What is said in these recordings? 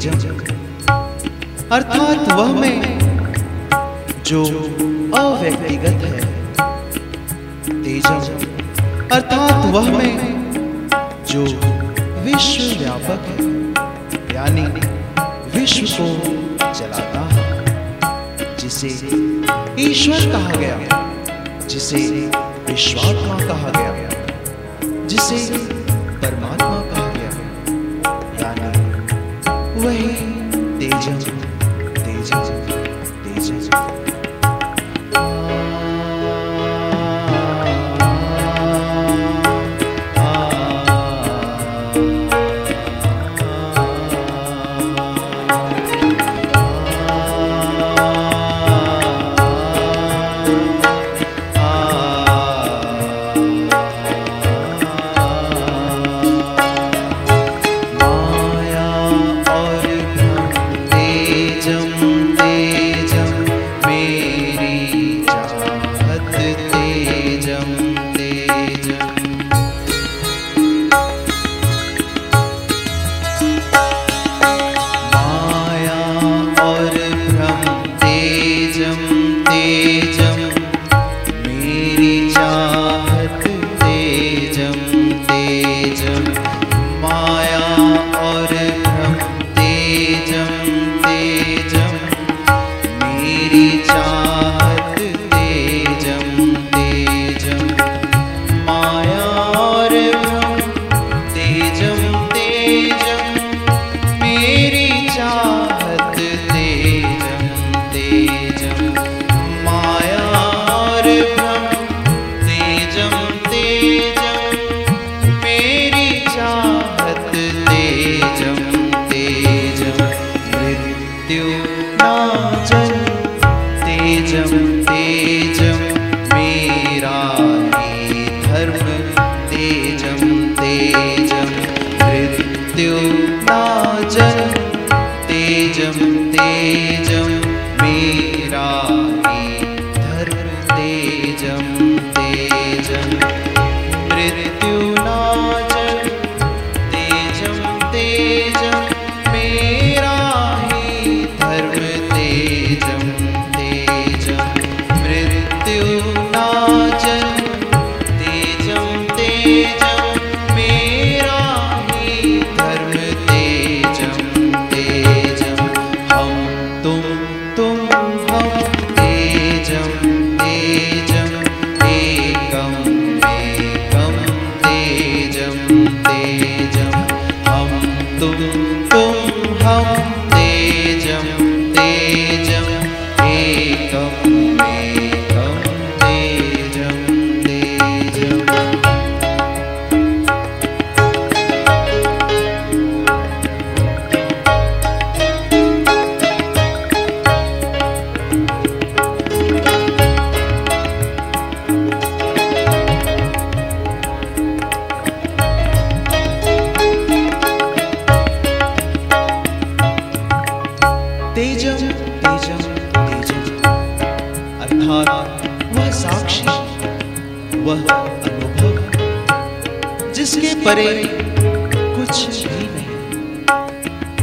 तेजम अर्थात वह मैं जो अव्यक्तिगत है, तेजम। अर्थात वह मैं जो विश्व व्यापक है, यानी विश्व को चलाता है, जिसे ईश्वर कहा गया, जिसे विश्वात्मा कहा गया, जिसे परमात्मा यानी वही तेजम तेजम तेजम माया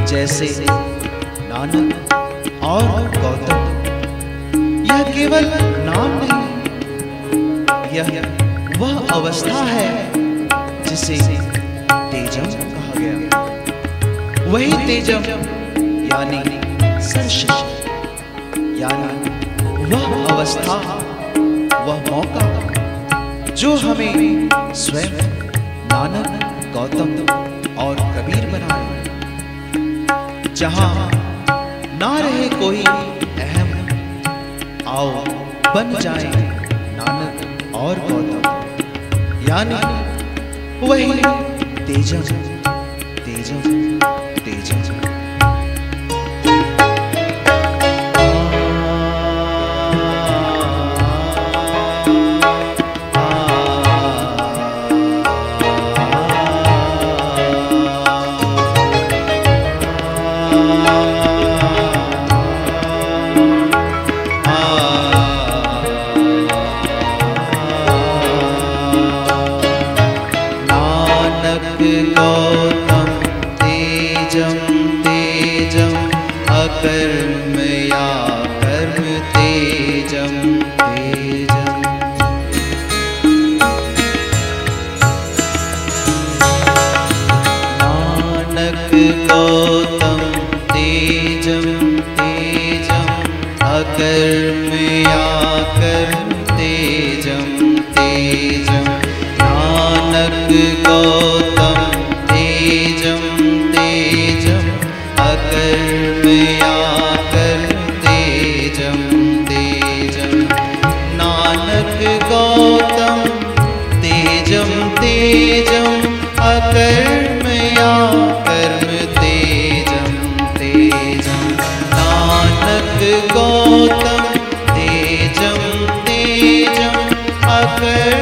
जैसे नानक और गौतम। यह केवल नाम नहीं, यह वह अवस्था है जिसे तेजम कहा गया। वही तेजम, यानी सरशक्ति यानी वह अवस्था, वह मौका, जो हमें स्वयं नानक, गौतम और कबीर बनाए। जहाँ ना रहे कोई अहम, आओ बन जाए नानक और गौतम। यानी वही तेजम तेजम तेजम। love.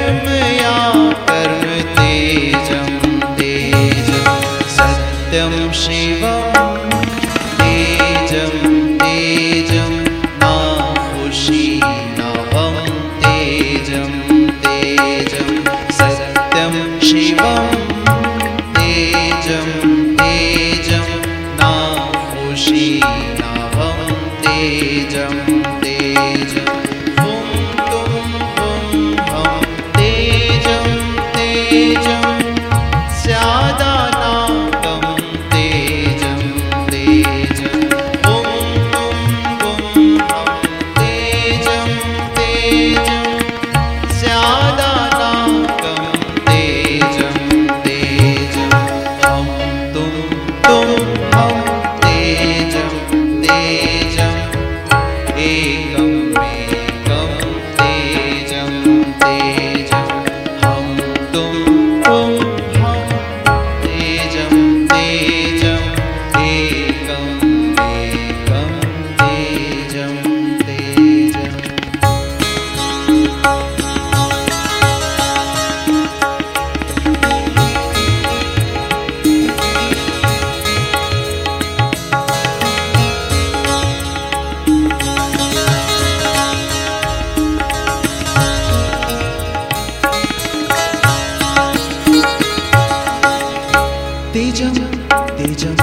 तेजम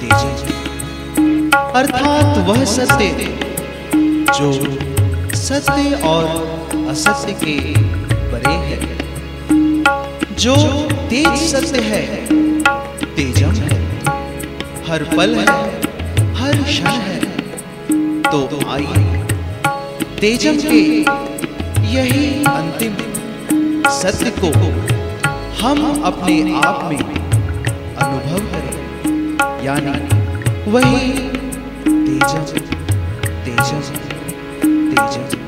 तेजम अर्थात वह सत्य जो सत्य और असत्य के परे है। जो तेज सत्य है, तेजम है। हर पल है, हर क्षण है तो आइए। तेजम के यही अंतिम सत्य को हम अपने आप में अनुभव करें। यानी वही तेजस तेजस तेजस।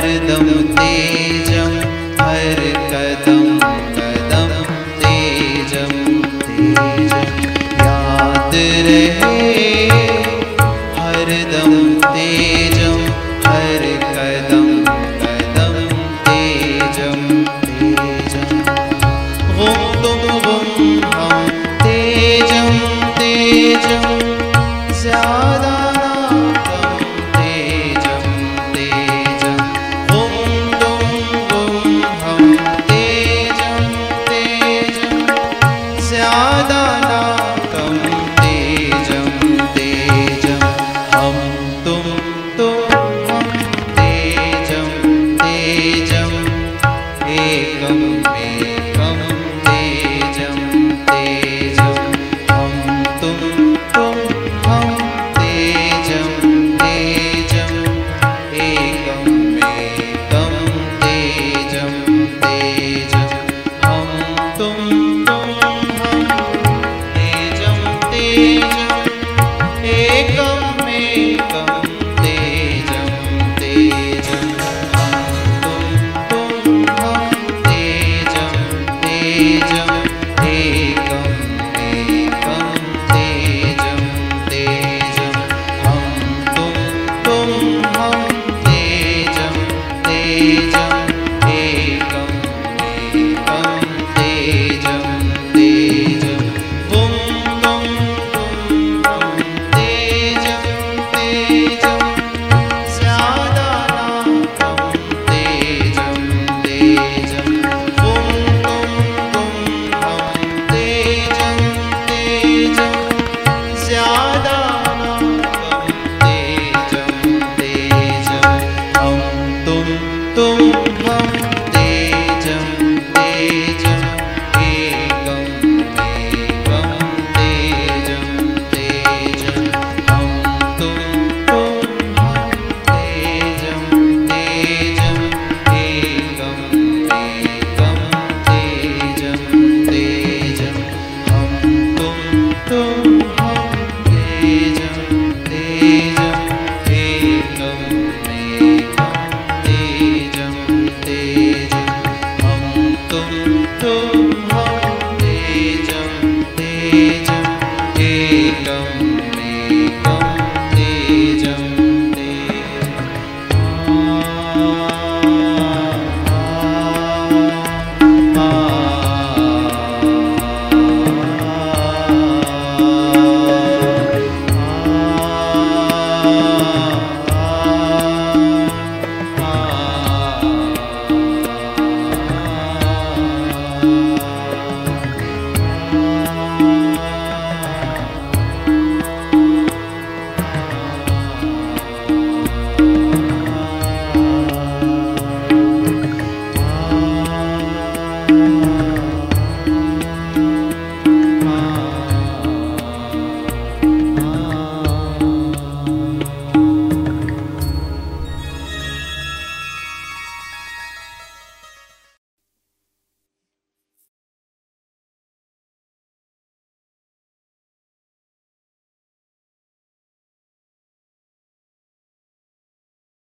दुते